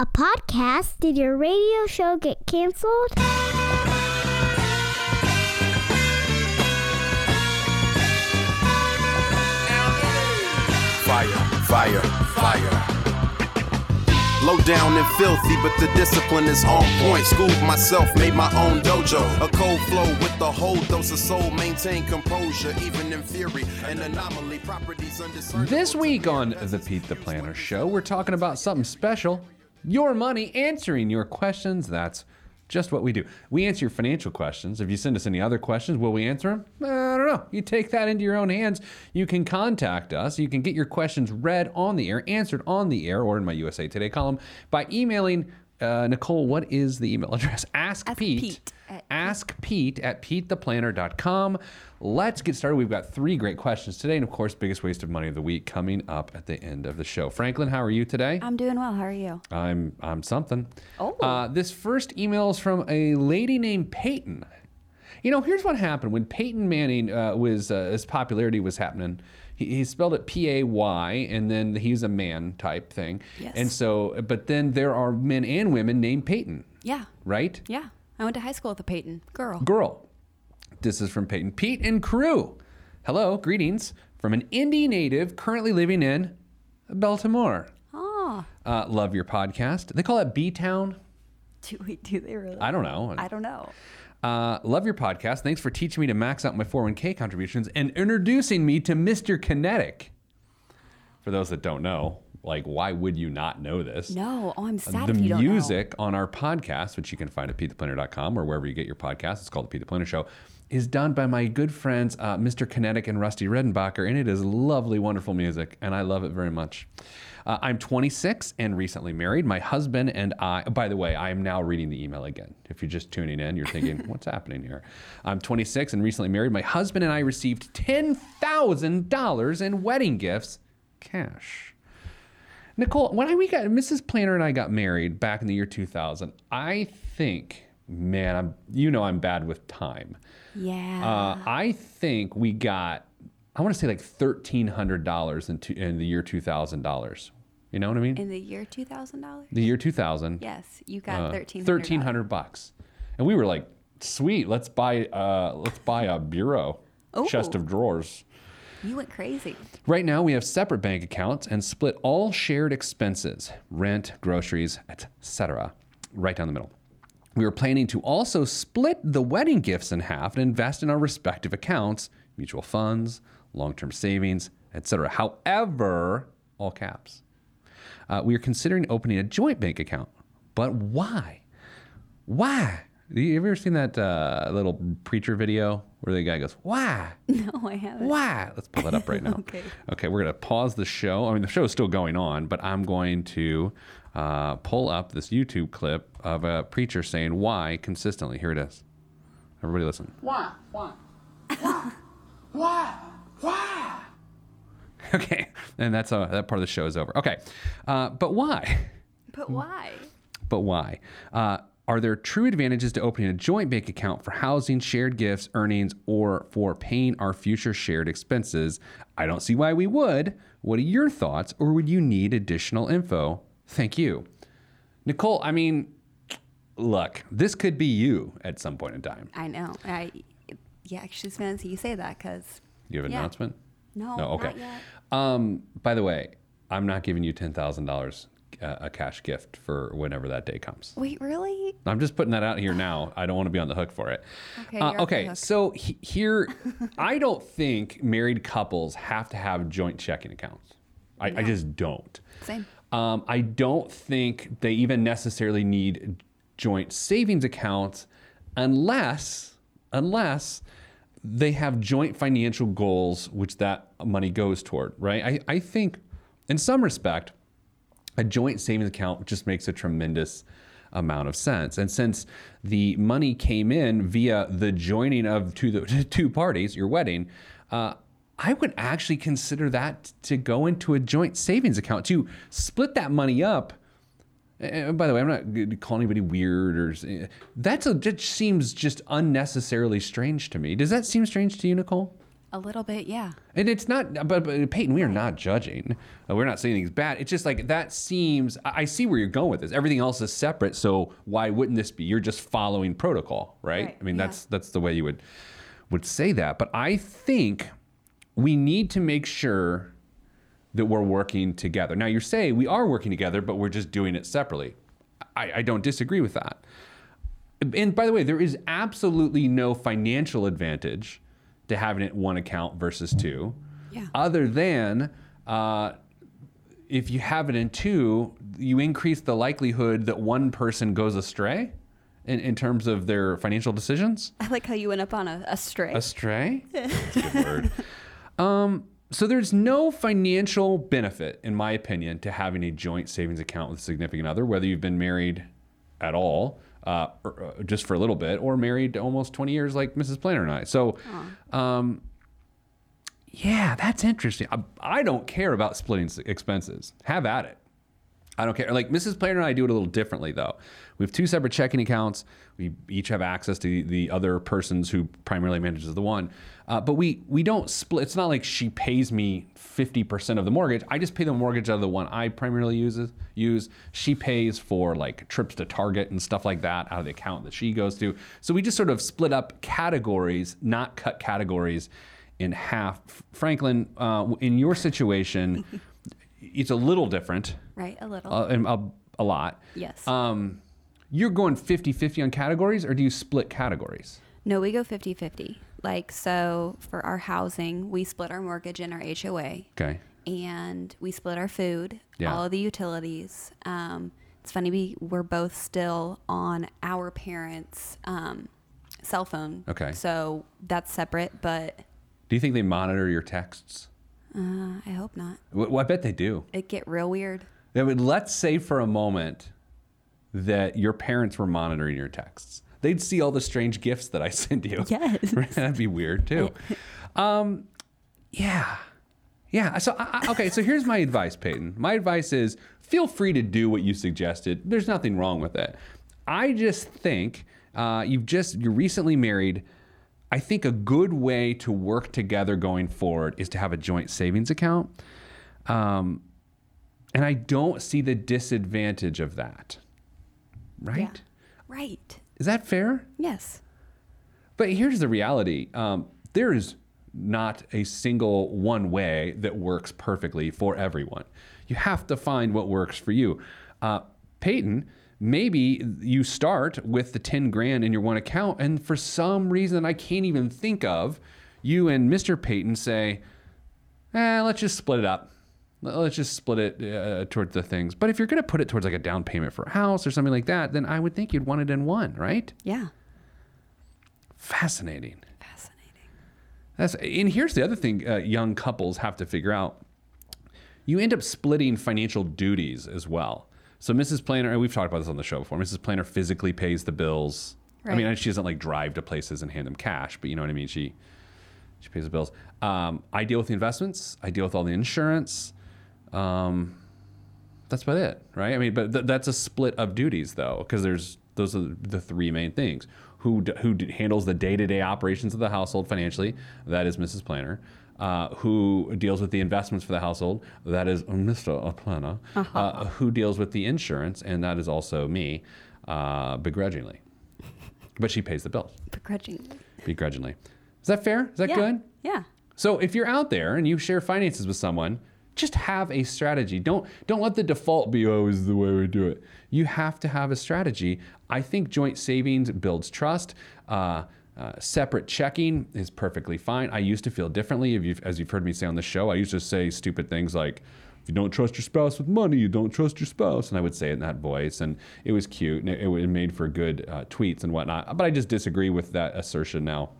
A podcast? Did your radio show get canceled? Fire, fire, fire. Low down and filthy, but the discipline is on point. Schooled myself, made my own dojo. A cold flow with the whole dose of soul. Maintain composure, even in theory. An anomaly, properties undiscernible. This week on the Pete the Planner Show, we're talking about something special your money, answering your questions. That's just what we do. We answer your financial questions. If you send us any other questions, will we answer them? I don't know. You take that into your own hands. You can contact us. You can get your questions read on the air, answered on the air, or in my USA Today column by emailing uh, Nicole. What is the email address? Ask, Ask Pete. Pete at- Ask Pete at PeteThePlanner.com. Let's get started. We've got three great questions today, and of course, biggest waste of money of the week coming up at the end of the show. Franklin, how are you today? I'm doing well. How are you? I'm I'm something. Oh. Uh, this first email is from a lady named Peyton. You know, here's what happened when Peyton Manning uh, was uh, his popularity was happening. He, he spelled it P A Y, and then he's a man type thing. Yes. And so, but then there are men and women named Peyton, Yeah. right? Yeah. I went to high school with a Peyton girl. Girl. This is from Peyton. Pete and crew. Hello, greetings from an Indy native currently living in Baltimore. Oh. Uh, love your podcast. They call it B Town. Do we do they really? I don't know. I don't know. Uh, love your podcast. Thanks for teaching me to max out my 401k contributions and introducing me to Mr. Kinetic. For those that don't know, like, why would you not know this? No. Oh, I'm sad the if you don't know. music on our podcast, which you can find at PeteThePlanner.com or wherever you get your podcast, it's called The Pete the Planner Show, is done by my good friends, uh, Mr. Kinetic and Rusty Redenbacher, and it is lovely, wonderful music, and I love it very much. Uh, I'm 26 and recently married. My husband and I, by the way, I am now reading the email again. If you're just tuning in, you're thinking, what's happening here? I'm 26 and recently married. My husband and I received $10,000 in wedding gifts, cash. Nicole, when I, we got Mrs. Planner and I got married back in the year 2000, I think, man, I'm you know I'm bad with time. Yeah. Uh, I think we got, I want to say like thirteen hundred dollars in, two, in the year 2000 dollars. You know what I mean? In the year two thousand dollars. the year 2000. Yes, you got uh, thirteen. 1300 bucks, and we were like, sweet, let's buy, uh, let's buy a bureau, chest of drawers. You went crazy. Right now, we have separate bank accounts and split all shared expenses, rent, groceries, etc., right down the middle. We are planning to also split the wedding gifts in half and invest in our respective accounts, mutual funds, long-term savings, etc. However, all caps. Uh, we are considering opening a joint bank account, but why? Why? Have you ever seen that uh, little preacher video where the guy goes, "Why?" No, I haven't. Why? Let's pull that up right now. Okay. Okay, we're going to pause the show. I mean, the show is still going on, but I'm going to uh, pull up this YouTube clip of a preacher saying why consistently. Here it is. Everybody listen. Why? Why? Why? Why? Why? Okay, and that's uh, that part of the show is over. Okay, uh, but why? But why? But why? Uh, are there true advantages to opening a joint bank account for housing, shared gifts, earnings, or for paying our future shared expenses? I don't see why we would. What are your thoughts, or would you need additional info? Thank you. Nicole, I mean, look, this could be you at some point in time. I know. I. Yeah, actually, it's fancy you say that because. You have an Yeah. announcement? No, No, okay. not yet. Um, by the way, I'm not giving you $10,000 uh, a cash gift for whenever that day comes. Wait, really? I'm just putting that out here now. I don't want to be on the hook for it. Okay, Uh, you're off the okay. So he- here, I don't think married couples have to have joint checking accounts. I, I just don't. Same. Um, I don't think they even necessarily need joint savings accounts unless unless they have joint financial goals which that money goes toward, right? I, I think in some respect, a joint savings account just makes a tremendous amount of sense. And since the money came in via the joining of two the two parties, your wedding, uh, I would actually consider that to go into a joint savings account to split that money up. And by the way, I'm not calling anybody weird or that's a, that seems just unnecessarily strange to me. Does that seem strange to you, Nicole? A little bit, yeah. And it's not, but, but Peyton, we are not judging. Uh, we're not saying anything's bad. It's just like that seems. I I see where you're going with this. Everything else is separate, so why wouldn't this be? You're just following protocol, right? Right, I mean, yeah. that's that's the way you would would say that. But I think we need to make sure that we're working together. Now, you're saying we are working together, but we're just doing it separately. I, I don't disagree with that. And by the way, there is absolutely no financial advantage to having it one account versus two, Yeah. other than uh, if you have it in two, you increase the likelihood that one person goes astray in, in terms of their financial decisions. I like how you went up on a, a stray. Astray? That's a good word. Um, so there's no financial benefit, in my opinion, to having a joint savings account with a significant other, whether you've been married at all, uh, or, uh, just for a little bit, or married almost 20 years like Mrs. Planner and I. So, um, yeah, that's interesting. I, I don't care about splitting expenses. Have at it. I don't care. Like Mrs. Planner and I do it a little differently though. We have two separate checking accounts. We each have access to the other persons who primarily manages the one. Uh, but we we don't split. It's not like she pays me fifty percent of the mortgage. I just pay the mortgage out of the one I primarily uses use. She pays for like trips to Target and stuff like that out of the account that she goes to. So we just sort of split up categories, not cut categories in half. Franklin, uh, in your situation, it's a little different right, a little. uh, and a, a lot. yes. Um, you're going 50 50 on categories, or do you split categories? no, we go 50 50. Like, so for our housing, we split our mortgage and our HOA. Okay. and we split our food, Yeah. all of the utilities. Um, it's funny, we, we're both still on our parents' um, cell phone. Okay. So that's separate, but Do you think they monitor your texts? Uh, I hope not. Well, I bet they do. It get real weird. I mean, let's say for a moment that your parents were monitoring your texts. They'd see all the strange gifts that I send you. Yes. That'd be weird too. Um, yeah. Yeah. So, I, I- okay. So here's my advice, Peyton. My advice is feel free to do what you suggested. There's nothing wrong with it. I just think uh, you've just, you're recently married. I think a good way to work together going forward is to have a joint savings account. Um, and I don't see the disadvantage of that. Right? Yeah. Right. Is that fair? Yes. But here's the reality um, there is not a single one way that works perfectly for everyone. You have to find what works for you. Uh, Peyton, maybe you start with the 10 grand in your one account, and for some reason I can't even think of, you and Mr. Peyton say, eh, let's just split it up. Let's just split it uh, towards the things. But if you're going to put it towards like a down payment for a house or something like that, then I would think you'd want it in one, right? Yeah. Fascinating. Fascinating. That's and here's the other thing: uh, young couples have to figure out. You end up splitting financial duties as well. So Mrs. Planner, and we've talked about this on the show before. Mrs. Planner physically pays the bills. I mean, she doesn't like drive to places and hand them cash, but you know what I mean. She she pays the bills. Um, I deal with the investments. I deal with all the insurance. Um, that's about it, right? I mean, but th- that's a split of duties though, because there's those are the three main things. Who d- who d- handles the day to day operations of the household financially? That is Mrs. Planner. Uh, who deals with the investments for the household? That is Mr. Planner. Uh, who deals with the insurance? And that is also me, uh, begrudgingly. But she pays the bills Begrudgingly. begrudgingly. Is that fair? Is that Yeah. good? Yeah. So if you're out there and you share finances with someone, just have a strategy. Don't don't let the default be always the way we do it. You have to have a strategy. I think joint savings builds trust. Uh, uh, separate checking is perfectly fine. I used to feel differently. If you've, as you've heard me say on the show, I used to say stupid things like, "If you don't trust your spouse with money, you don't trust your spouse," and I would say it in that voice, and it was cute and it, it made for good uh, tweets and whatnot. But I just disagree with that assertion now.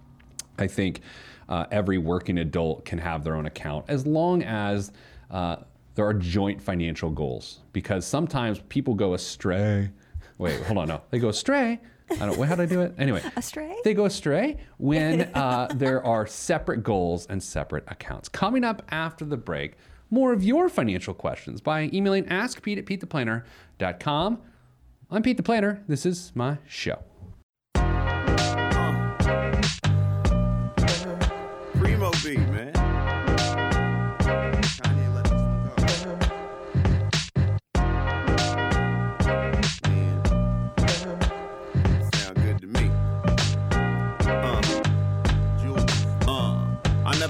I think uh, every working adult can have their own account as long as uh, there are joint financial goals. Because sometimes people go astray. Wait, hold on, no, they go astray. I don't. How did I do it? Anyway, Astray? They go astray when uh, there are separate goals and separate accounts. Coming up after the break, more of your financial questions by emailing askpete at petetheplanner.com. I'm Pete the Planner. This is my show.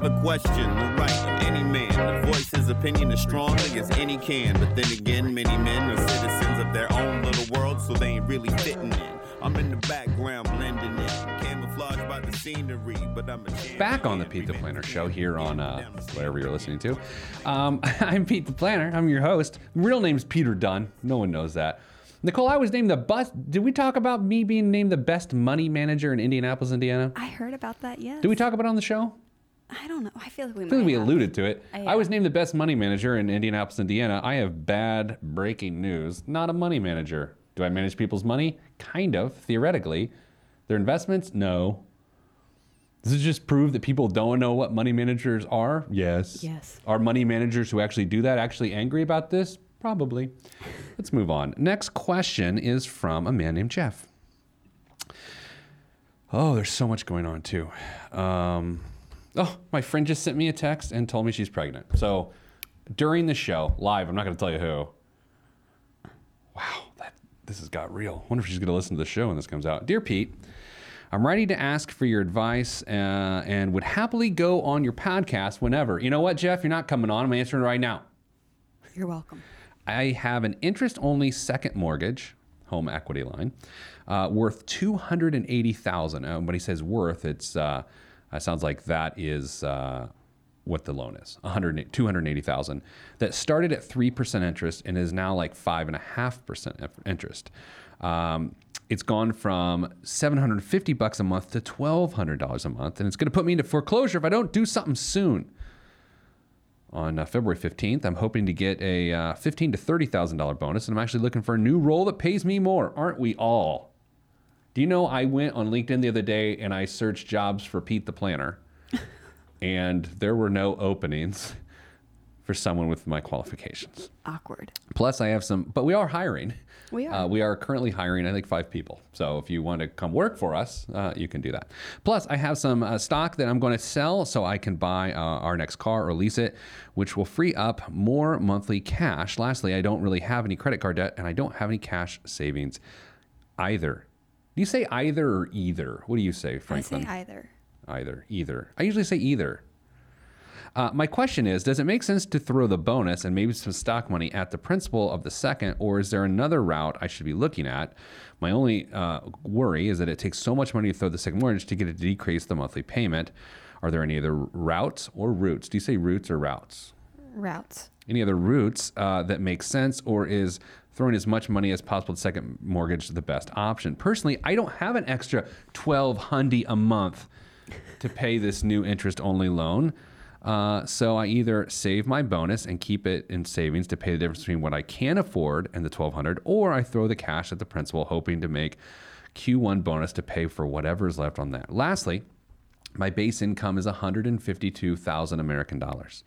Question the right of any man to voice his opinion as strongly as any can. But then again, many men are citizens of their own little world, so they ain't really fitting in. I'm in the background blending in, camouflaged by the scenery, but I'm a Back on the Pete the Planner show here on uh, whatever you're listening to. Um, I'm Pete the Planner. I'm your host. Real name's Peter Dunn. No one knows that. Nicole, I was named the best. Did we talk about me being named the best money manager in Indianapolis, Indiana? I heard about that. Yes. Did we talk about it on the show? I don't know. I feel like we. I might we alluded to it. Uh, I was named the best money manager in Indianapolis, Indiana. I have bad breaking news. Not a money manager. Do I manage people's money? Kind of, theoretically. Their investments? No. Does it just prove that people don't know what money managers are? Yes. Yes. Are money managers who actually do that actually angry about this? Probably. Let's move on. Next question is from a man named Jeff. Oh, there's so much going on too. Um, oh, my friend just sent me a text and told me she's pregnant. So during the show, live, I'm not going to tell you who. Wow, that this has got real. Wonder if she's going to listen to the show when this comes out. Dear Pete, I'm ready to ask for your advice uh, and would happily go on your podcast whenever. You know what, Jeff? You're not coming on. I'm answering right now. You're welcome. I have an interest only second mortgage, home equity line, uh, worth 280000 uh, When he says worth, it's uh, it sounds like that is uh, what the loan is 100, 280000 that started at 3% interest and is now like 5.5% interest. Um, it's gone from 750 bucks a month to $1,200 a month, and it's going to put me into foreclosure if I don't do something soon on uh, February 15th. I'm hoping to get a uh, fifteen to thirty thousand dollar bonus, and I'm actually looking for a new role that pays me more. Aren't we all? Do you know I went on LinkedIn the other day and I searched jobs for Pete the Planner, and there were no openings for someone with my qualifications. Awkward. Plus, I have some, but we are hiring. We are. Uh, we are currently hiring, I think, five people. So if you want to come work for us, uh, you can do that. Plus, I have some uh, stock that I'm going to sell so I can buy uh, our next car or lease it, which will free up more monthly cash. Lastly, I don't really have any credit card debt and I don't have any cash savings either. Do you say either or either? What do you say, Franklin? I say either. either. Either. I usually say either. Uh, my question is Does it make sense to throw the bonus and maybe some stock money at the principal of the second, or is there another route I should be looking at? My only uh, worry is that it takes so much money to throw the second mortgage to get it to decrease the monthly payment. Are there any other routes or routes? Do you say routes or routes? Routes. Any other routes uh, that make sense, or is throwing as much money as possible to second mortgage the best option? Personally, I don't have an extra twelve hundred a month to pay this new interest only loan. Uh, so I either save my bonus and keep it in savings to pay the difference between what I can afford and the 1200 or I throw the cash at the principal hoping to make Q1 bonus to pay for whatever is left on that. Lastly, my base income is 152,000 American dollars.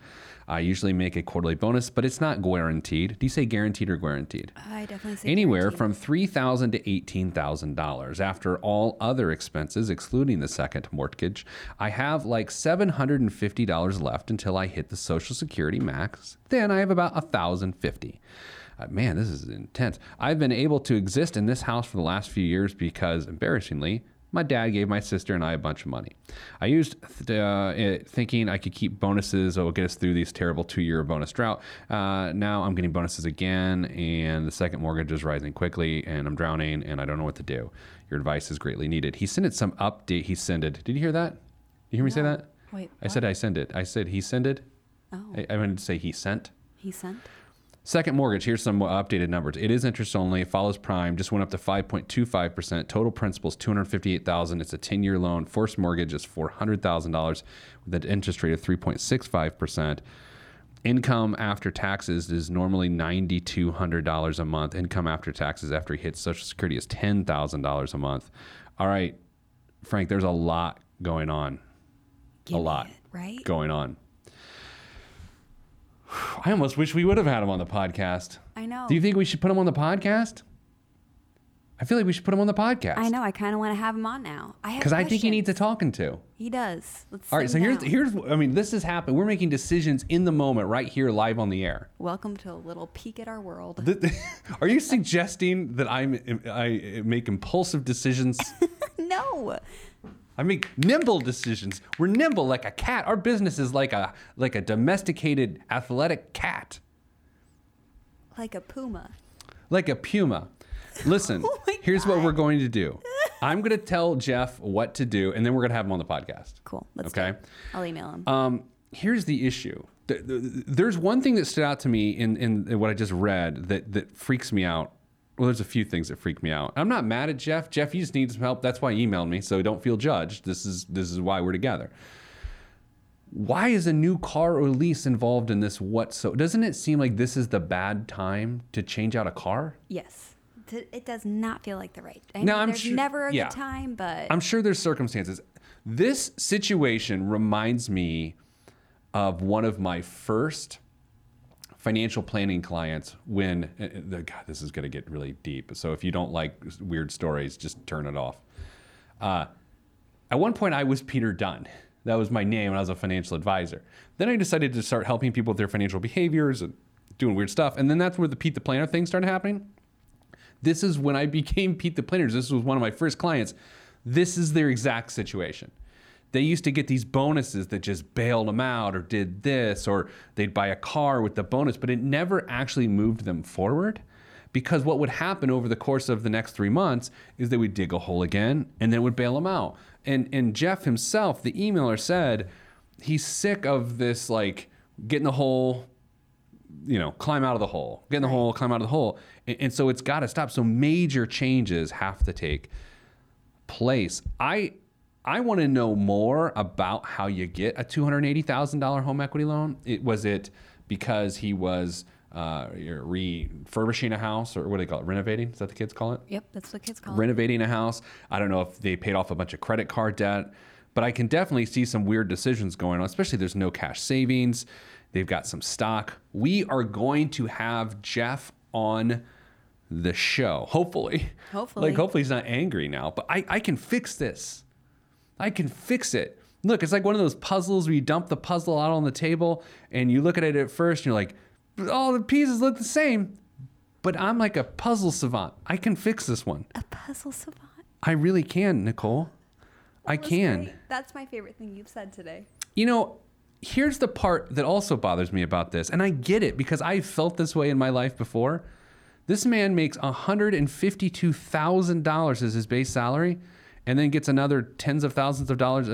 I usually make a quarterly bonus, but it's not guaranteed. Do you say guaranteed or guaranteed? I definitely say Anywhere guaranteed. from three thousand to eighteen thousand dollars. After all other expenses, excluding the second mortgage, I have like seven hundred and fifty dollars left until I hit the Social Security max. Then I have about a thousand fifty. Uh, man, this is intense. I've been able to exist in this house for the last few years because, embarrassingly, my dad gave my sister and I a bunch of money. I used th- uh, it thinking I could keep bonuses that will get us through these terrible two year bonus drought. Uh, now I'm getting bonuses again, and the second mortgage is rising quickly, and I'm drowning, and I don't know what to do. Your advice is greatly needed. He sent it some update. He sent it. Did you hear that? You hear me say that? Wait, I said I sent it. I said he sent it. Oh. I, I meant to say he sent. He sent. Second mortgage, here's some updated numbers. It is interest only, it follows prime, just went up to 5.25%. Total principal is 258000 It's a 10 year loan. Forced mortgage is $400,000 with an interest rate of 3.65%. Income after taxes is normally $9,200 a month. Income after taxes after he hits Social Security is $10,000 a month. All right, Frank, there's a lot going on. Give a lot it, right? going on. I almost wish we would have had him on the podcast. I know. Do you think we should put him on the podcast? I feel like we should put him on the podcast. I know. I kind of want to have him on now. I Because I think he needs a talking to. He does. Let's. All right, so him here's here's I mean, this has happened. We're making decisions in the moment, right here, live on the air. Welcome to a little peek at our world. Are you suggesting that I'm I make impulsive decisions? no. I make nimble decisions. We're nimble like a cat. Our business is like a like a domesticated athletic cat, Like a puma. like a puma. Listen, Oh here's what we're going to do. I'm going to tell Jeff what to do, and then we're going to have him on the podcast. Cool. Let's Okay. do it. I'll email him. Um, here's the issue. Th- th- There's one thing that stood out to me in, in what I just read that, that freaks me out. Well, there's a few things that freak me out. I'm not mad at Jeff. Jeff, you just need some help. That's why he emailed me. So don't feel judged. This is this is why we're together. Why is a new car or lease involved in this? What so? Doesn't it seem like this is the bad time to change out a car? yes. It does not feel like the right. I No, mean, I'm there's sure- never a yeah. good time, but I'm sure there's circumstances. This situation reminds me of one of my first financial planning clients when uh, uh, the God, this is going to get really deep. So if you don't like weird stories, just turn it off. Uh, at one point, I was Peter Dunn. That was my name, and I was a financial advisor. Then I decided to start helping people with their financial behaviors and doing weird stuff. And then that's where the Pete the Planner thing started happening. This is when I became Pete the Planners. This was one of my first clients. This is their exact situation. They used to get these bonuses that just bailed them out or did this, or they'd buy a car with the bonus, but it never actually moved them forward. Because what would happen over the course of the next three months is they would dig a hole again and then would bail them out. And, and Jeff himself, the emailer, said he's sick of this, like getting the hole, you know, climb out of the hole, get in the hole, climb out of the hole. And, and so it's got to stop. So major changes have to take place. I I want to know more about how you get a two hundred eighty thousand dollar home equity loan. It was it because he was uh, refurbishing a house or what do they call it? Renovating? Is that the kids call it? yep, that's what the kids call it. renovating a house. I don't know if they paid off a bunch of credit card debt, but I can definitely see some weird decisions going on, especially there's no cash savings. They've got some stock. We are going to have Jeff on the show, hopefully. Hopefully. Like, hopefully he's not angry now, but I, I can fix this. I can fix it. Look, it's like one of those puzzles where you dump the puzzle out on the table and you look at it at first and you're like, all the pieces look the same. But I'm like a puzzle savant. I can fix this one. A puzzle savant. I really can, Nicole. I can. great. That's my favorite thing you've said today. You know, here's the part that also bothers me about this, and I get it because I've felt this way in my life before. This man makes $152,000 as his base salary and then gets another tens of thousands of dollars uh,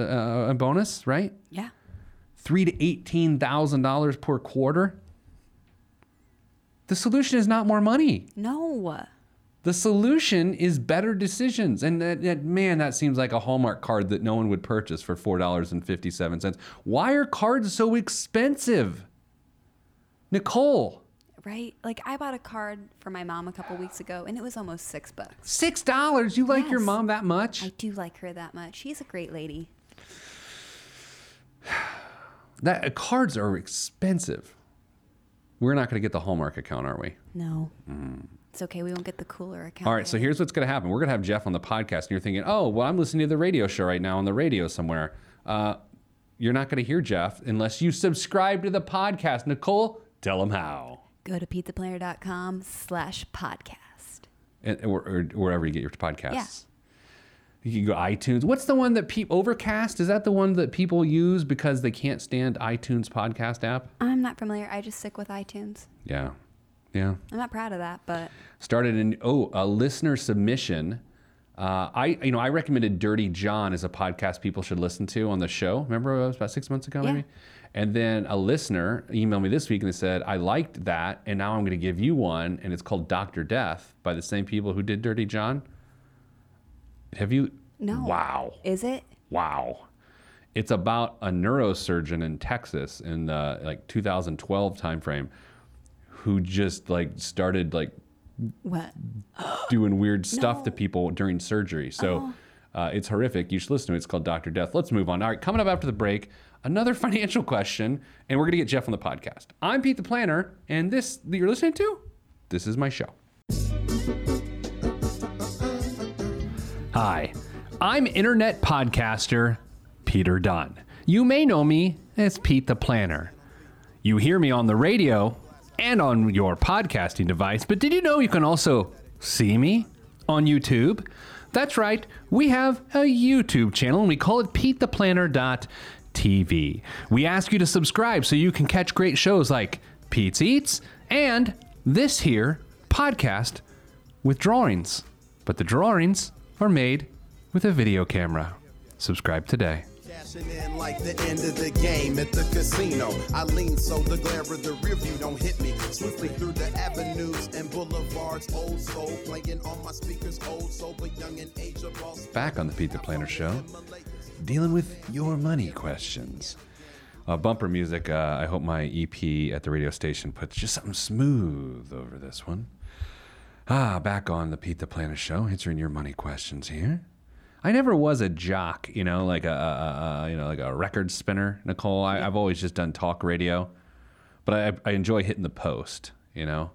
uh, bonus, right? Yeah. Three to $18,000 per quarter. The solution is not more money. No. The solution is better decisions. And that, that- man, that seems like a Hallmark card that no one would purchase for $4.57. Why are cards so expensive? Nicole, Right? Like I bought a card for my mom a couple weeks ago and it was almost six bucks. $6. You like your Yes. mom that much? I do like her that much. She's a great lady. that uh, cards are expensive. We're not going to get the Hallmark account, are we? No. It's okay. We won't get the cooler account. All right, so here's what's going to happen. We're going to have Jeff on the podcast, and you're thinking, oh, well, I'm listening to the radio show right now on the radio somewhere. Uh, you're not going to hear Jeff unless you subscribe to the podcast. Nicole, tell him how. Go to petetheplanner.com slash podcast. And, or, or wherever you get your podcasts. Yeah. You can go iTunes. What's the one that people Overcast? Is that the one that people use because they can't stand iTunes podcast app? I'm not familiar. I just stick with iTunes. Yeah. Yeah. I'm not proud of that, but started in oh a listener submission. Uh, I you know I recommended Dirty John as a podcast people should listen to on the show. Remember it was about six months ago Yeah. maybe. And then a listener emailed me this week and they said I liked that and now I'm going to give you one and it's called Doctor Death by the same people who did Dirty John. Have you? no. Wow. Is it? Wow. It's about a neurosurgeon in Texas in the like 2012 timeframe who just like started like What? doing weird stuff to people during surgery. So uh, it's horrific. You should listen to it. It's called Doctor Death. Let's move on. All right, coming up after the break, another financial question, and we're gonna get Jeff on the podcast. I'm Pete the Planner, and this that you're listening to, this is my show. Hi, I'm internet podcaster Peter Dunn. You may know me as Pete the Planner. You hear me on the radio and on your podcasting device, but did you know you can also see me on YouTube? That's right, we have a YouTube channel and we call it PeteThePlanner.tv. We ask you to subscribe so you can catch great shows like Pete's Eats and this here podcast with drawings. But the drawings are made with a video camera. Subscribe today. Cashing in like the end of the game at the casino. I lean so the glare of the rear view don't hit me. Swiftly through the avenues and boulevards. Old soul playing on my speakers. Old soul, but young in age of all. Back on the Pete the Planner show, dealing with your money questions. Uh, bumper music. Uh, I hope my EP at the radio station puts just something smooth over this one. Ah, back on the Pete the Planner show, answering your money questions here. I never was a jock, you know, like a, a, a you know like a record spinner, Nicole. I, I've always just done talk radio, but I, I enjoy hitting the post, you know,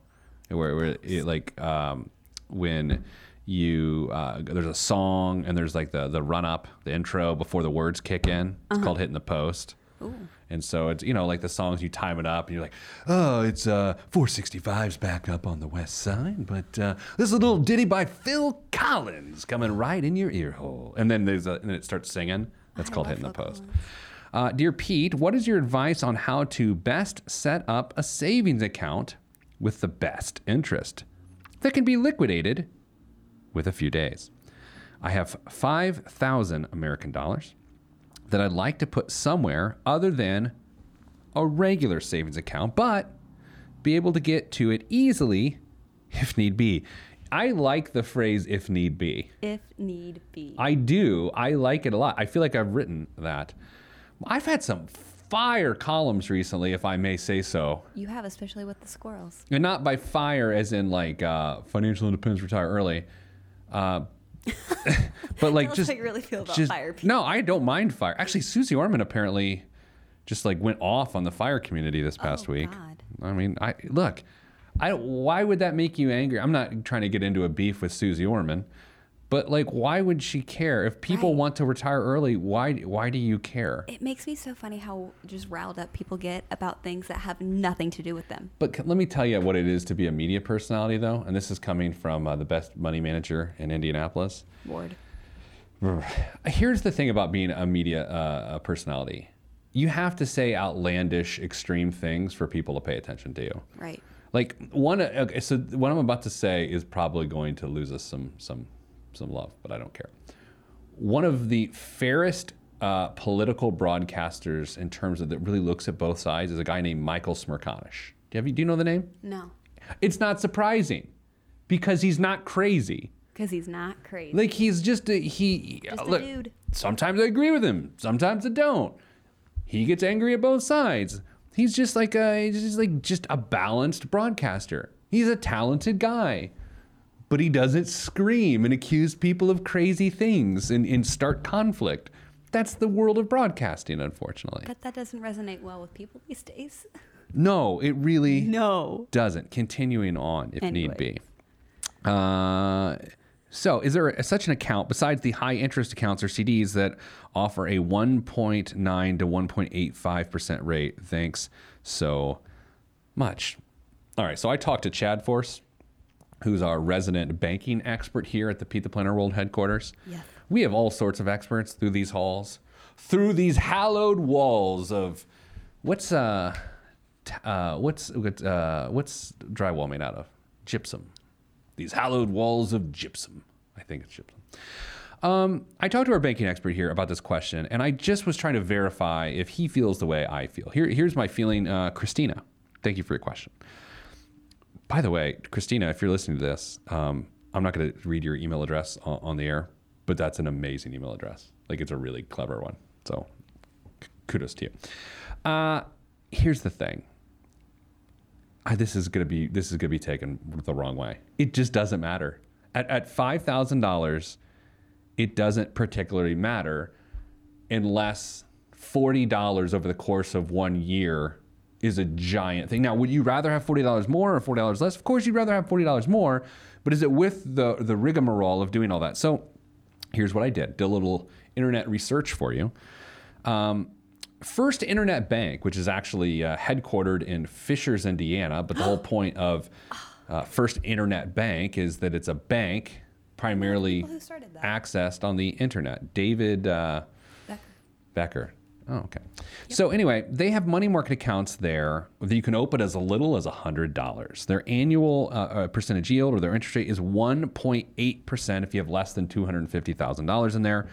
where, where it, like um, when you uh, there's a song and there's like the the run up, the intro before the words kick in. It's called hitting the post. Ooh. And so it's you know like the songs you time it up and you're like, oh, it's uh 465's back up on the west side, but uh, this is a little ditty by Phil Collins coming right in your ear hole, and then there's a, and then it starts singing. That's called hitting the post. Uh, dear Pete, what is your advice on how to best set up a savings account with the best interest that can be liquidated with a few days? I have 5,000 American dollars that I'd like to put somewhere other than a regular savings account, but be able to get to it easily if need be. I like the phrase if need be. If need be. I do. I like it a lot. I feel like I've written that. I've had some fire columns recently, if I may say so. you have, especially with the squirrels. And not by fire as in like uh, financial independence, retire early. Uh, but like just how you really feel about just- fire people. No, I don't mind fire. Actually, Suze Orman apparently just like went off on the fire community this past Oh, week. God. I mean, I look. I why would that make you angry? I'm not trying to get into a beef with Suze Orman, but like, why would she care if people Right. want to retire early? Why why do you care? It makes me so funny how just riled up people get about things that have nothing to do with them. But c- let me tell you what it is to be a media personality, though, and this is coming from uh, the best money manager in Indianapolis. Ward. Here's the thing about being a media uh, a personality. You have to say outlandish, extreme things for people to pay attention to you. Right. Like one, okay, so what I'm about to say is probably going to lose us some some some love, but I don't care. One of the fairest uh, political broadcasters in terms of that really looks at both sides is a guy named Michael Smerconish. Do you, do you know the name? No. It's not surprising because he's not crazy. Because he's not crazy. Like he's just a he. Just a look, dude. Sometimes I agree with him. Sometimes I don't. He gets angry at both sides. He's just like a he's just like just a balanced broadcaster. He's a talented guy, but he doesn't scream and accuse people of crazy things and, and start conflict. That's the world of broadcasting, unfortunately. but that doesn't resonate well with people these days. No, it really No. doesn't. Continuing on, if need be. Uh, so, is there a, such an account besides the high interest accounts or CDs that offer a 1.9 to 1.85 percent rate? Thanks so much. All right, so I talked to Chad Force, who's our resident banking expert here at the Pete the Planner World headquarters. Yes. We have all sorts of experts through these halls, through these hallowed walls of what's uh, t- uh what's what's, uh what's drywall made out of? Gypsum. These hallowed walls of gypsum. I think it's gypsum. Um, I talked to our banking expert here about this question, and I just was trying to verify if he feels the way I feel. Here, here's my feeling, uh, Christina. Thank you for your question. By the way, Christina, if you're listening to this, um, I'm not going to read your email address on, on the air, but that's an amazing email address. Like it's a really clever one. So kudos to you. Uh, here's the thing. I, this is gonna be this is gonna be taken the wrong way. It just doesn't matter. At at five thousand dollars, it doesn't particularly matter unless forty dollars over the course of one year is a giant thing. Now, would you rather have forty dollars more or forty dollars less? Of course, you'd rather have forty dollars more. But is it with the the rigmarole of doing all that? So, here's what I did: did a little internet research for you. Um, First Internet Bank, which is actually uh, headquartered in Fishers, Indiana, but the whole point of uh, First Internet Bank is that it's a bank primarily Well, who started that? accessed on the internet. David uh, Becker. Becker. Oh, okay. So anyway, they have money market accounts there that you can open as little as $100. Their annual uh, uh, percentage yield or their interest rate is 1.8% if you have less than $250,000 in there.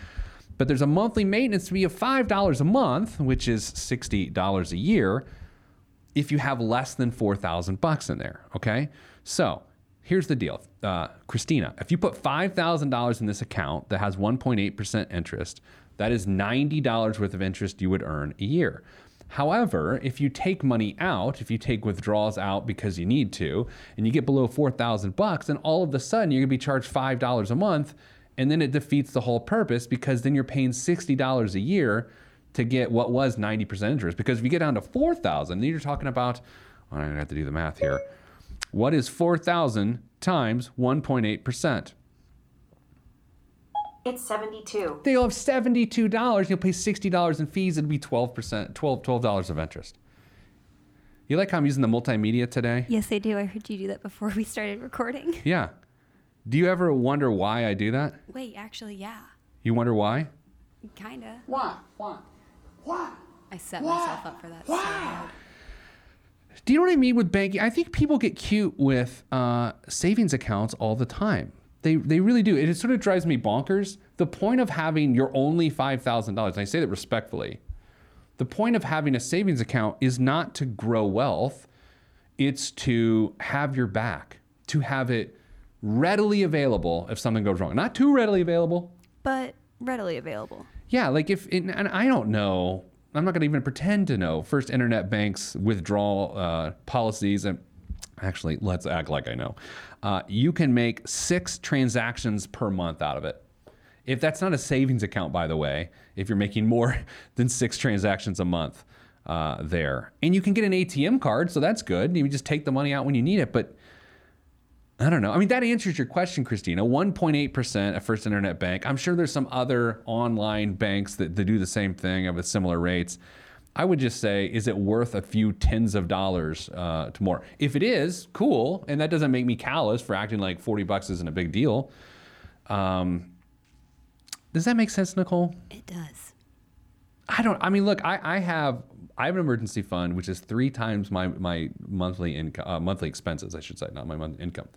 But there's a monthly maintenance fee of $5 a month, which is $60 a year if you have less than 4,000 bucks in there, okay? So, here's the deal. Uh, Christina, if you put $5,000 in this account that has 1.8% interest, that is $90 worth of interest you would earn a year. However, if you take money out, if you take withdrawals out because you need to, and you get below 4,000 bucks, then all of a sudden you're going to be charged $5 a month, and then it defeats the whole purpose because then you're paying $60 a year to get what was 90% interest. Because if you get down to 4,000, then you're talking about, well, I have to do the math here. What is 4,000 times 1.8%? It's 72. They'll have $72. You'll pay $60 in fees. It'd be 12%, 12, $12 of interest. You like how I'm using the multimedia today? Yes, I do. I heard you do that before we started recording. Yeah. Do you ever wonder why I do that? Wait, actually, yeah. You wonder why? Kinda. Why? Why? Why? I set myself up for that so hard. Do you know what I mean with banking? I think people get cute with uh, savings accounts all the time. They, they really do. It sort of drives me bonkers. The point of having your only $5,000, and I say that respectfully, the point of having a savings account is not to grow wealth, it's to have your back, to have it readily available if something goes wrong. Not too readily available. But readily available. Yeah, like if, and I don't know, I'm not going to even pretend to know First Internet Bank's withdrawal uh, policies. And actually, let's act like I know. Uh, you can make six transactions per month out of it. If that's not a savings account, by the way, if you're making more than six transactions a month uh, there, and you can get an ATM card, so that's good. You just take the money out when you need it. But I don't know. I mean, that answers your question, Christina. 1.8% at First Internet Bank. I'm sure there's some other online banks that, that do the same thing with similar rates. I would just say, is it worth a few tens of dollars uh, to more? If it is, cool. And that doesn't make me callous for acting like 40 bucks isn't a big deal. Um, does that make sense, Nicole? It does. I don't. I mean, look, I, I have I have an emergency fund which is three times my my monthly income, uh, monthly expenses, I should say, not my monthly income.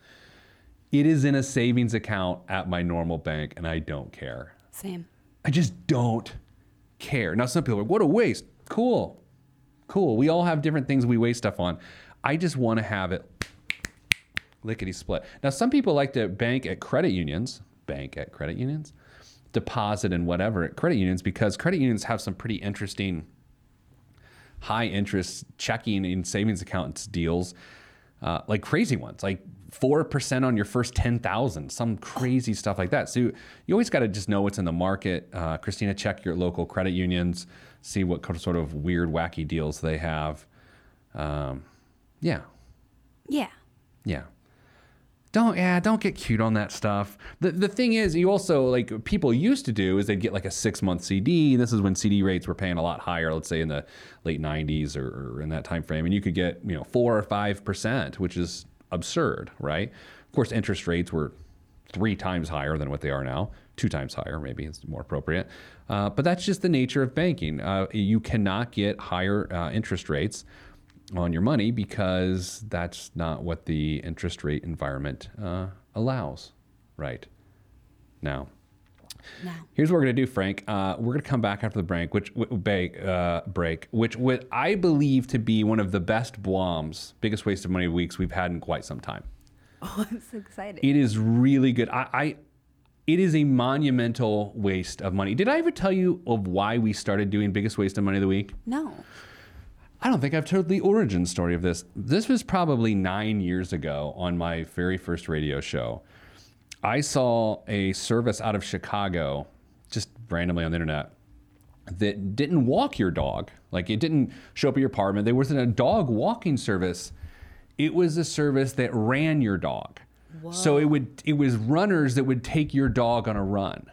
It is in a savings account at my normal bank, and I don't care. Same. I just don't care. Now, some people are like, "What a waste!" Cool, cool. We all have different things we waste stuff on. I just want to have it lickety split. Now, some people like to bank at credit unions, bank at credit unions, deposit and whatever at credit unions because credit unions have some pretty interesting high interest checking and savings accounts deals, uh, like crazy ones, like four percent on your first ten thousand, some crazy stuff like that. So you, you always got to just know what's in the market. Uh, Christina, check your local credit unions, see what sort of weird, wacky deals they have. Um, yeah, Yeah. yeah. Don't yeah, don't get cute on that stuff. The the thing is, you also like people used to do is they'd get like a six month CD. This is when CD rates were paying a lot higher. Let's say in the late '90s or, or in that time frame, and you could get you know four or five percent, which is absurd, right? Of course, interest rates were three times higher than what they are now, two times higher, maybe it's more appropriate. Uh, but that's just the nature of banking. Uh, you cannot get higher uh, interest rates on your money because that's not what the interest rate environment uh, allows right now. Now. Here's what we're gonna do, Frank. Uh, we're gonna come back after the break, which uh, break, which what I believe to be one of the best bloms, biggest waste of money weeks we've had in quite some time. Oh, I'm so excited. It is really good. I, I it is a monumental waste of money. Did I ever tell you of why we started doing biggest waste of money of the week? no. I don't think I've told the origin story of this. This was probably nine years ago on my very first radio show. I saw a service out of Chicago, just randomly on the internet, that didn't walk your dog. Like it didn't show up at your apartment. There wasn't a dog walking service. It was a service that ran your dog. So it would it was runners that would take your dog on a run.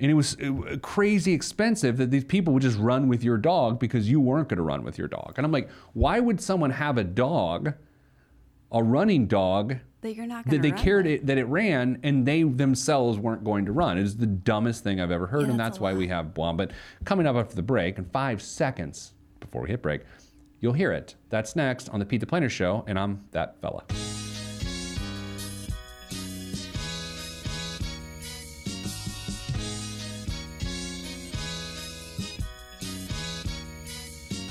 And it was uh, crazy expensive that these people would just run with your dog because you weren't going to run with your dog. And I'm like, why would someone have a dog a running dog That you're not that they cared it, that it ran and they themselves weren't going to run. It is the dumbest thing I've ever heard, Yeah, and that's that's why lot. we have Blonde. But coming up after the break, in five seconds before we hit break, you'll hear it. That's next on the Pete the Planner Show, and I'm that fella.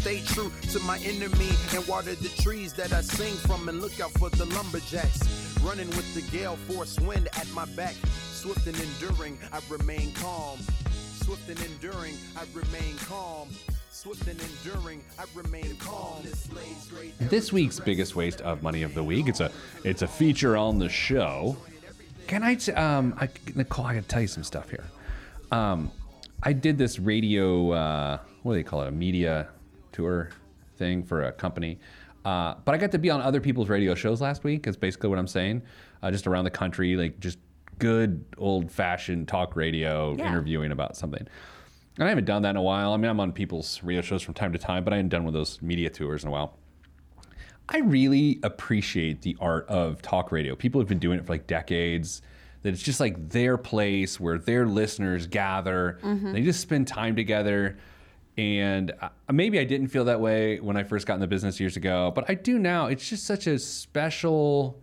Stay true to my enemy and water the trees that I sing from and look out for the lumberjacks. Running with the gale force wind at my back. Swift and enduring, I remain calm. Swift and enduring, I remain calm. Swift and enduring, I remain calm. This week's biggest waste of money of the week. It's a it's a feature on the show. Can I t- um I, Nicole? I gotta tell you some stuff here. Um, I did this radio uh, what do they call it? A media tour thing for a company. Uh, but I got to be on other people's radio shows last week. Is basically what I'm saying. Uh, just around the country, like just good old fashioned talk radio Yeah. interviewing about something. And I haven't done that in a while. I mean, I'm on people's radio shows from time to time, but I hadn't done one of those media tours in a while. I really appreciate the art of talk radio. People have been doing it for like decades. That it's just like their place where their listeners gather. They just spend time together. And uh, maybe I didn't feel that way when I first got in the business years ago, but I do now. It's just such a special,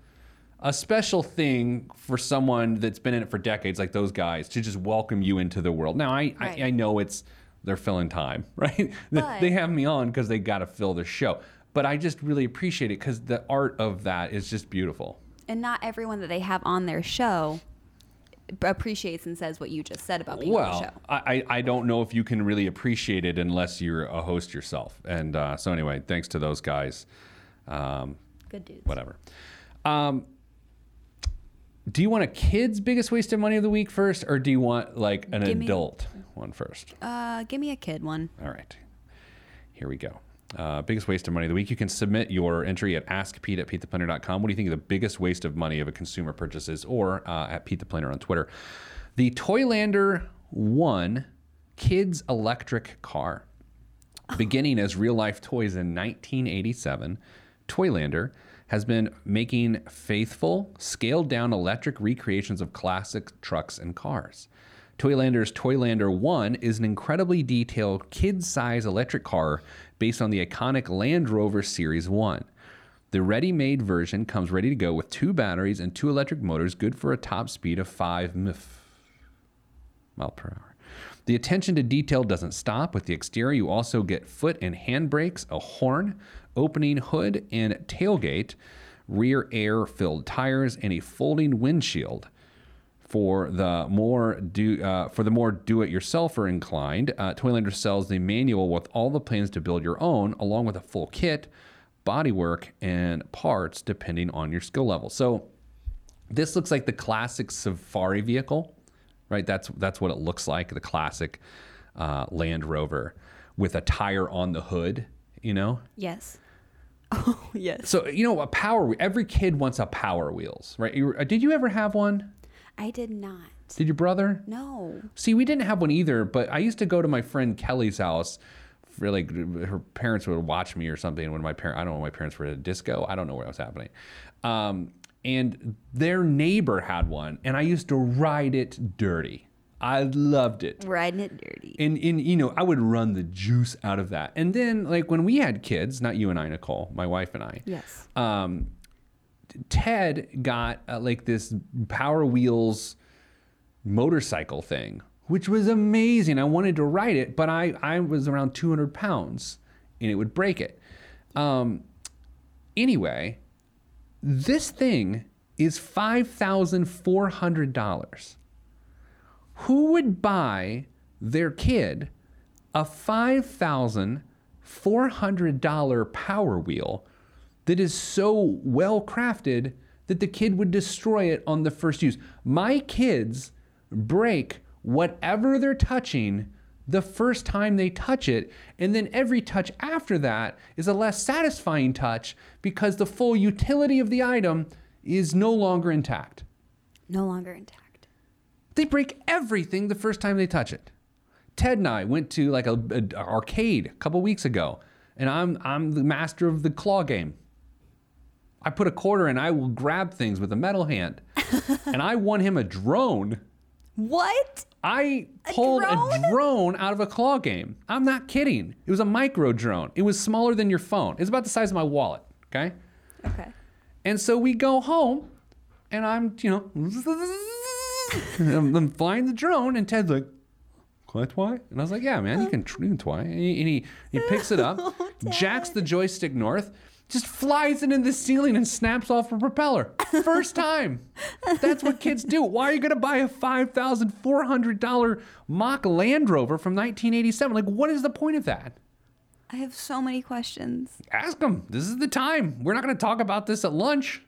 a special thing for someone that's been in it for decades, like those guys, to just welcome you into the world. Now I, Right. I, I know it's they're filling time, right? But- they have me on because they got to fill their show. But I just really appreciate it because the art of that is just beautiful. And not everyone that they have on their show appreciates and says what you just said about being on the show. I, I I don't know if you can really appreciate it unless you're a host yourself. And uh, so anyway, thanks to those guys. Um, Good dudes. whatever. Um, do you want a kid's biggest waste of money of the week first, or do you want like an Give me- adult one first? Uh, give me a kid one. All right. Here we go. Uh, biggest waste of money of the week. You can submit your entry at askpete at petetheplanner.com. What do you think the biggest waste of money of a consumer purchases? Or uh, at Pete the Planner on Twitter. The Toylander 1 kids electric car. Beginning as real life toys in 1987, Toylander has been making faithful, scaled down electric recreations of classic trucks and cars. Toylander's Toylander 1 is an incredibly detailed kid size electric car based on the iconic Land Rover Series 1. The ready made version comes ready to go with two batteries and two electric motors, good for a top speed of 5 mf mile per hour. The attention to detail doesn't stop. With the exterior, you also get foot and hand brakes, a horn, opening hood and tailgate, rear air filled tires, and a folding windshield. For the more do uh, for the more do-it-yourselfer inclined, uh, Toylander sells the manual with all the plans to build your own, along with a full kit, bodywork, and parts depending on your skill level. So this looks like the classic safari vehicle, right? That's that's what it looks like, the classic uh, Land Rover with a tire on the hood, you know. Yes. Oh, yes. So you know, a power. Every kid wants a Power Wheels, right? You, did you ever have one? I did not. Did your brother? No. See, we didn't have one either, but I used to go to my friend Kelly's house. Really, her parents would watch me or something when my parent I don't know when my parents were at a disco. I don't know what was happening. Um, and their neighbor had one, and I used to ride it dirty. I loved it. Riding it dirty. And, and you know, I would run the juice out of that. And then like when we had kids, not you and I, Nicole, my wife and I. Yes. Um, Ted got uh, like this Power Wheels motorcycle thing, which was amazing. I wanted to ride it, but I, I was around 200 pounds and it would break it. Um, anyway, this thing is $5,400. Who would buy their kid a $5,400 Power Wheel that is so well crafted that the kid would destroy it on the first use. My kids break whatever they're touching the first time they touch it, and then every touch after that is a less satisfying touch because the full utility of the item is no longer intact. No longer intact. They break everything the first time they touch it. Ted and I went to like a, a arcade a couple weeks ago, and I'm I'm the master of the claw game. I put a quarter in, I will grab things with a metal hand, and I won him a drone. What? I pulled a drone? drone? out of a claw game. I'm not kidding. It was a micro drone. It was smaller than your phone. It's about the size of my wallet. Okay. Okay. And so we go home, and I'm, you know, I'm, I'm flying the drone, and Ted's like, "Can I twy?" And I was like, "Yeah, man, you can, you can twy." And he, and he he picks it up, oh, jacks the joystick north, just flies into the ceiling, and snaps off a propeller. First time. That's what kids do. Why are you gonna buy a five thousand four hundred dollar mock Land Rover from 1987? Like, what is the point of that? I have so many questions. Ask them. This is the time. We're not gonna talk about this at lunch.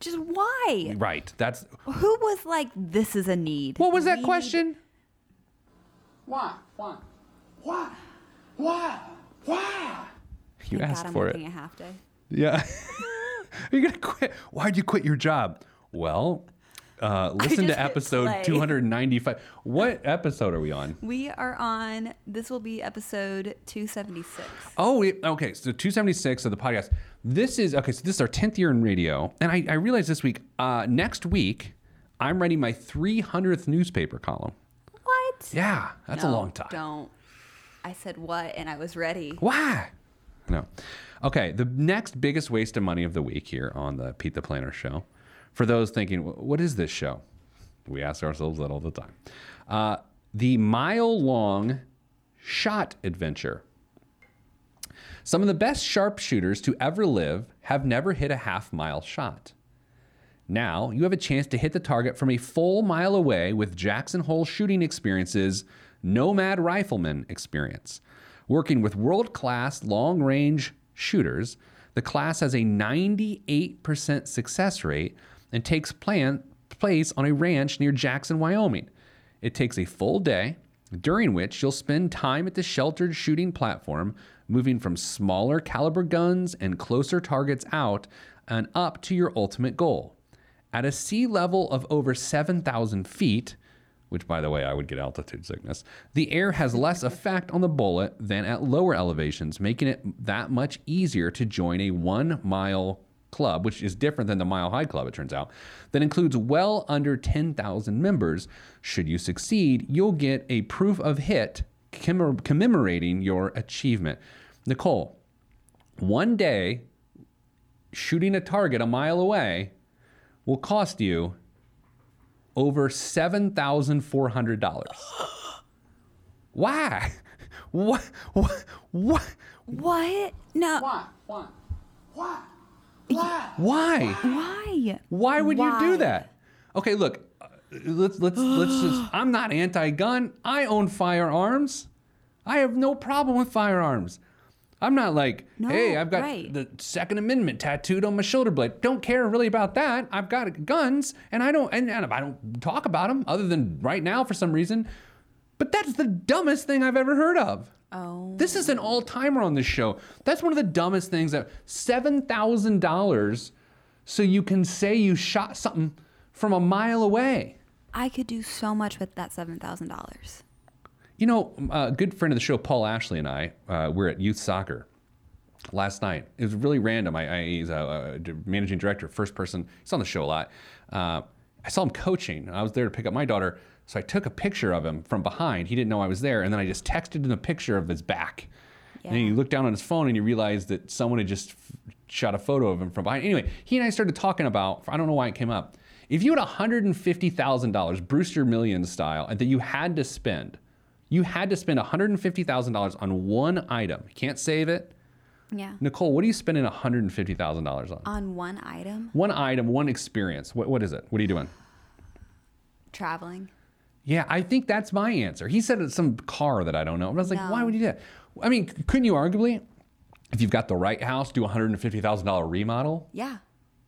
Just why? Right. That's Who was like, this is a need? what was that We question? Why? Why? Why? Why? Why? You Thank asked God I'm for working it. a half day. Yeah. Are You're gonna quit. Why'd you quit your job? Well, uh, listen to episode play. 295. What episode are we on? We are on, this will be episode 276. Oh, it- okay. So 276 of the podcast. This is okay. So this is our 10th year in radio, and I, I realized this week. Uh, next week, I'm writing my 300th newspaper column. What? Yeah, that's a long time. Don't. I said what, and I was ready. Why? No. Okay, the next biggest waste of money of the week here on the Pete the Planner show. For those thinking, what is this show? We ask ourselves that all the time. Uh, the mile long shot adventure. Some of the best sharpshooters to ever live have never hit a half mile shot. Now you have a chance to hit the target from a full mile away with Jackson Hole Shooting Experience's Nomad Rifleman experience. Working with world class long range shooters, the class has a 98% success rate and takes plan- place on a ranch near Jackson, Wyoming. It takes a full day, during which you'll spend time at the sheltered shooting platform, moving from smaller caliber guns and closer targets out and up to your ultimate goal. At a sea level of over 7,000 feet, which by the way, I would get altitude sickness, the air has less effect on the bullet than at lower elevations, making it that much easier to join a one mile club, which is different than the Mile High Club, it turns out, that includes well under 10,000 members. Should you succeed, you'll get a proof of hit commem- commemorating your achievement. Nicole, one day shooting a target a mile away will cost you over $7,400. Why? What? What? What? What? No. Why? Why? Why? Why? Why? Why? Why would you do that? Okay, look. uh, Let's let's let's just. I'm not anti-gun. I own firearms. I have no problem with firearms. I'm not like, No, hey, I've got right. the Second Amendment tattooed on my shoulder blade. Don't care really about that. I've got guns, and I don't and, and I don't talk about them other than right now for some reason. But that's the dumbest thing I've ever heard of. Oh. This is an all timer on this show. That's one of the dumbest things that $7,000 so you can say you shot something from a mile away. I could do so much with that $7,000. You know, a good friend of the show, Paul Ashley, and I, uh, we're at youth soccer last night. It was really random. I, I, he's a, a managing director, first person. He's on the show a lot. Uh, I saw him coaching. I was there to pick up my daughter, so I took a picture of him from behind. He didn't know I was there, and then I just texted him a picture of his back. Yeah. And you look down on his phone and you realize that someone had just f- shot a photo of him from behind. Anyway, he and I started talking about. I don't know why it came up. If you had $150,000, Brewster Millions style, and that you had to spend, you had to spend $150,000 on one item. You can't save it. Yeah. Nicole, what are you spending $150,000 on? On one item, One item, one experience. What, what is it? What are you doing? traveling. Yeah, I think that's my answer. He said it's some car that I don't know. I was like, No. why would you do that? I mean, couldn't you arguably, if you've got the right house, do a $150,000 remodel? Yeah.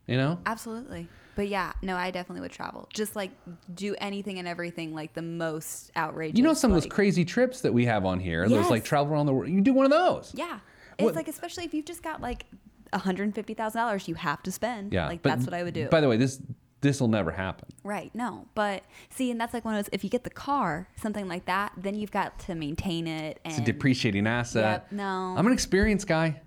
You know? Absolutely. But yeah, no, I definitely would travel. Just like do anything and everything like the most outrageous. You know some of those like- crazy trips that we have on here. Those like travel around the world. You do one of those. Yeah. What- It's like especially if you've just got like $150,000 you have to spend. Yeah. Like but that's what I would do. By the way, this this will never happen. Right. No. But see, and that's like one of those if you get the car, something like that, then you've got to maintain it and It's a depreciating asset. Yep, no. I'm an experienced guy.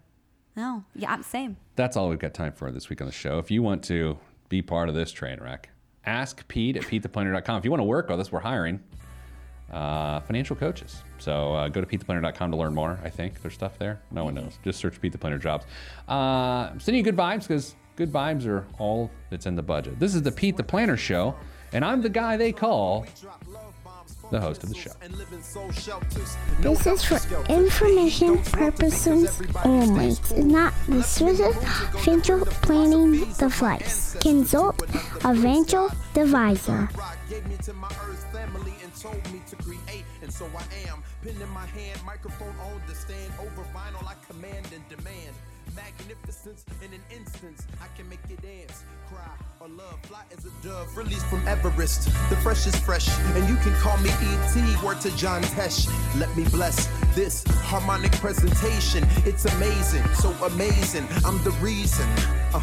No. Yeah, I'm same. That's all we've got time for this week on the show. If you want to be part of this train wreck, ask Pete at PeteThePlanner.com. If you want to work with us, we're hiring uh, financial coaches. So uh, go to PeteThePlanner.com to learn more. I think there's stuff there. No one knows. Just search Pete the Planner jobs. Uh, I'm sending you good vibes because good vibes are all that's in the budget. This is the Pete the Planner show, and I'm the guy they call the host of the show. This is for information purposes only. It's not the Swiss financial planning device. Consult a financial advisor. So I am. Pen in my hand, microphone on the stand, over vinyl I command and demand. Magnificence in an instance, I can make you dance, cry, or love. Fly as a dove, released from Everest. The fresh is fresh, and you can call me ET. Word to John Tesh. Let me bless this harmonic presentation. It's amazing, so amazing. I'm the reason. Uh,